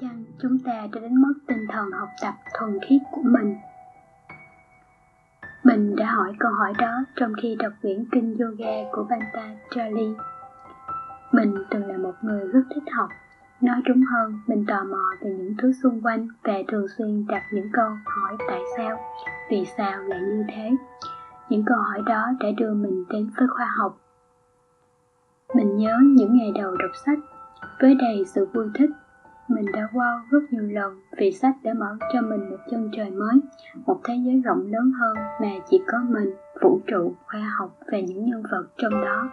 chăng chúng ta đã đánh mất tinh thần học tập thuần khiết của mình mình đã hỏi câu hỏi đó trong khi đọc quyển kinh yoga của Banta Charlie. Mình từng là một người rất thích học. Nói đúng hơn, mình tò mò về những thứ xung quanh và thường xuyên đặt những câu hỏi tại sao, vì sao lại như thế. Những câu hỏi đó đã đưa mình đến với khoa học. Mình nhớ những ngày đầu đọc sách, với đầy sự vui thích mình đã wow rất nhiều lần vì sách đã mở cho mình một chân trời mới, một thế giới rộng lớn hơn mà chỉ có mình, vũ trụ, khoa học và những nhân vật trong đó.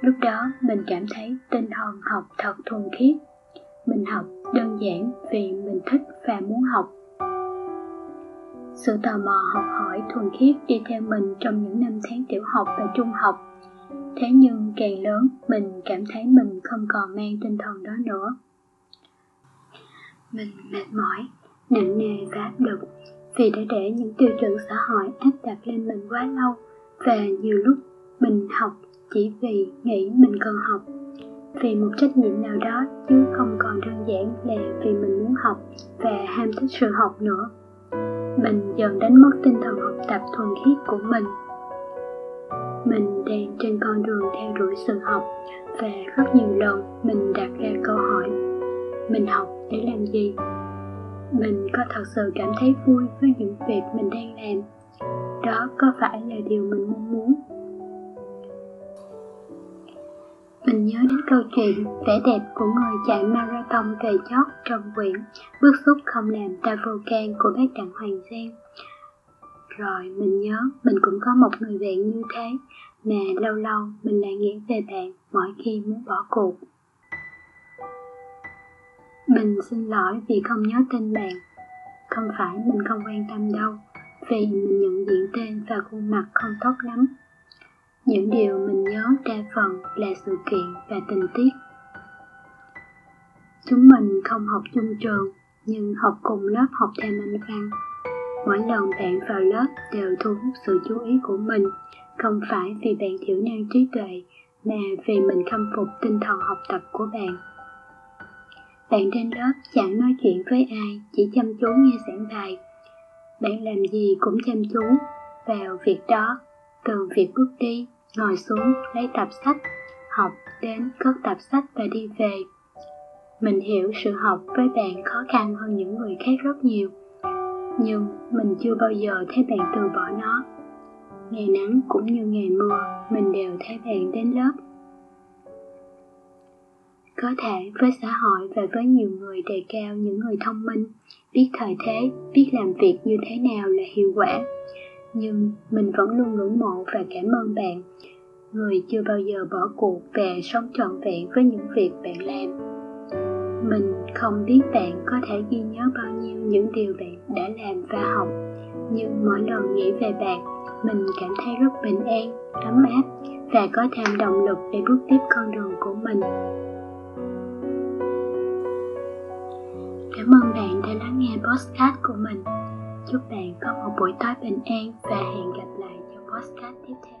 Lúc đó mình cảm thấy tinh thần học thật thuần khiết. Mình học đơn giản vì mình thích và muốn học. Sự tò mò học hỏi thuần khiết đi theo mình trong những năm tháng tiểu học và trung học. Thế nhưng càng lớn, mình cảm thấy mình không còn mang tinh thần đó nữa mình mệt mỏi, nặng nề và áp lực. Vì đã để những tiêu chuẩn xã hội áp đặt lên mình quá lâu và nhiều lúc mình học chỉ vì nghĩ mình cần học. Vì một trách nhiệm nào đó chứ không còn đơn giản là vì mình muốn học và ham thích sự học nữa. Mình dần đánh mất tinh thần học tập thuần khiết của mình. Mình đang trên con đường theo đuổi sự học và rất nhiều lần mình đặt ra câu hỏi mình học để làm gì? Mình có thật sự cảm thấy vui với những việc mình đang làm. Đó có phải là điều mình mong muốn? Mình nhớ đến câu chuyện vẻ đẹp của người chạy marathon về chót trong quyển Bước xúc không làm ta vô can của bác Đặng Hoàng Giang. Rồi mình nhớ mình cũng có một người bạn như thế, mà lâu lâu mình lại nghĩ về bạn mỗi khi muốn bỏ cuộc mình xin lỗi vì không nhớ tên bạn. Không phải mình không quan tâm đâu, Vì mình nhận diện tên và khuôn mặt không tốt lắm. Những điều mình nhớ đa phần là sự kiện và tình tiết. Chúng mình không học chung trường, Nhưng học cùng lớp học thêm anh văn. Mỗi lần bạn vào lớp đều thu hút sự chú ý của mình, Không phải vì bạn thiểu năng trí tuệ, Mà vì mình khâm phục tinh thần học tập của bạn bạn trên lớp chẳng nói chuyện với ai, chỉ chăm chú nghe giảng bài. Bạn làm gì cũng chăm chú vào việc đó, từ việc bước đi, ngồi xuống, lấy tập sách, học đến cất tập sách và đi về. Mình hiểu sự học với bạn khó khăn hơn những người khác rất nhiều, nhưng mình chưa bao giờ thấy bạn từ bỏ nó. Ngày nắng cũng như ngày mưa, mình đều thấy bạn đến lớp có thể với xã hội và với nhiều người đề cao những người thông minh. Biết thời thế, biết làm việc như thế nào là hiệu quả. Nhưng mình vẫn luôn ngưỡng mộ và cảm ơn bạn. Người chưa bao giờ bỏ cuộc và sống trọn vẹn với những việc bạn làm. Mình không biết bạn có thể ghi nhớ bao nhiêu những điều bạn đã làm và học. Nhưng mỗi lần nghĩ về bạn, mình cảm thấy rất bình an, ấm áp và có thêm động lực để bước tiếp con đường của mình. Cảm ơn bạn đã lắng nghe podcast của mình. Chúc bạn có một buổi tối bình an và hẹn gặp lại trong podcast tiếp theo.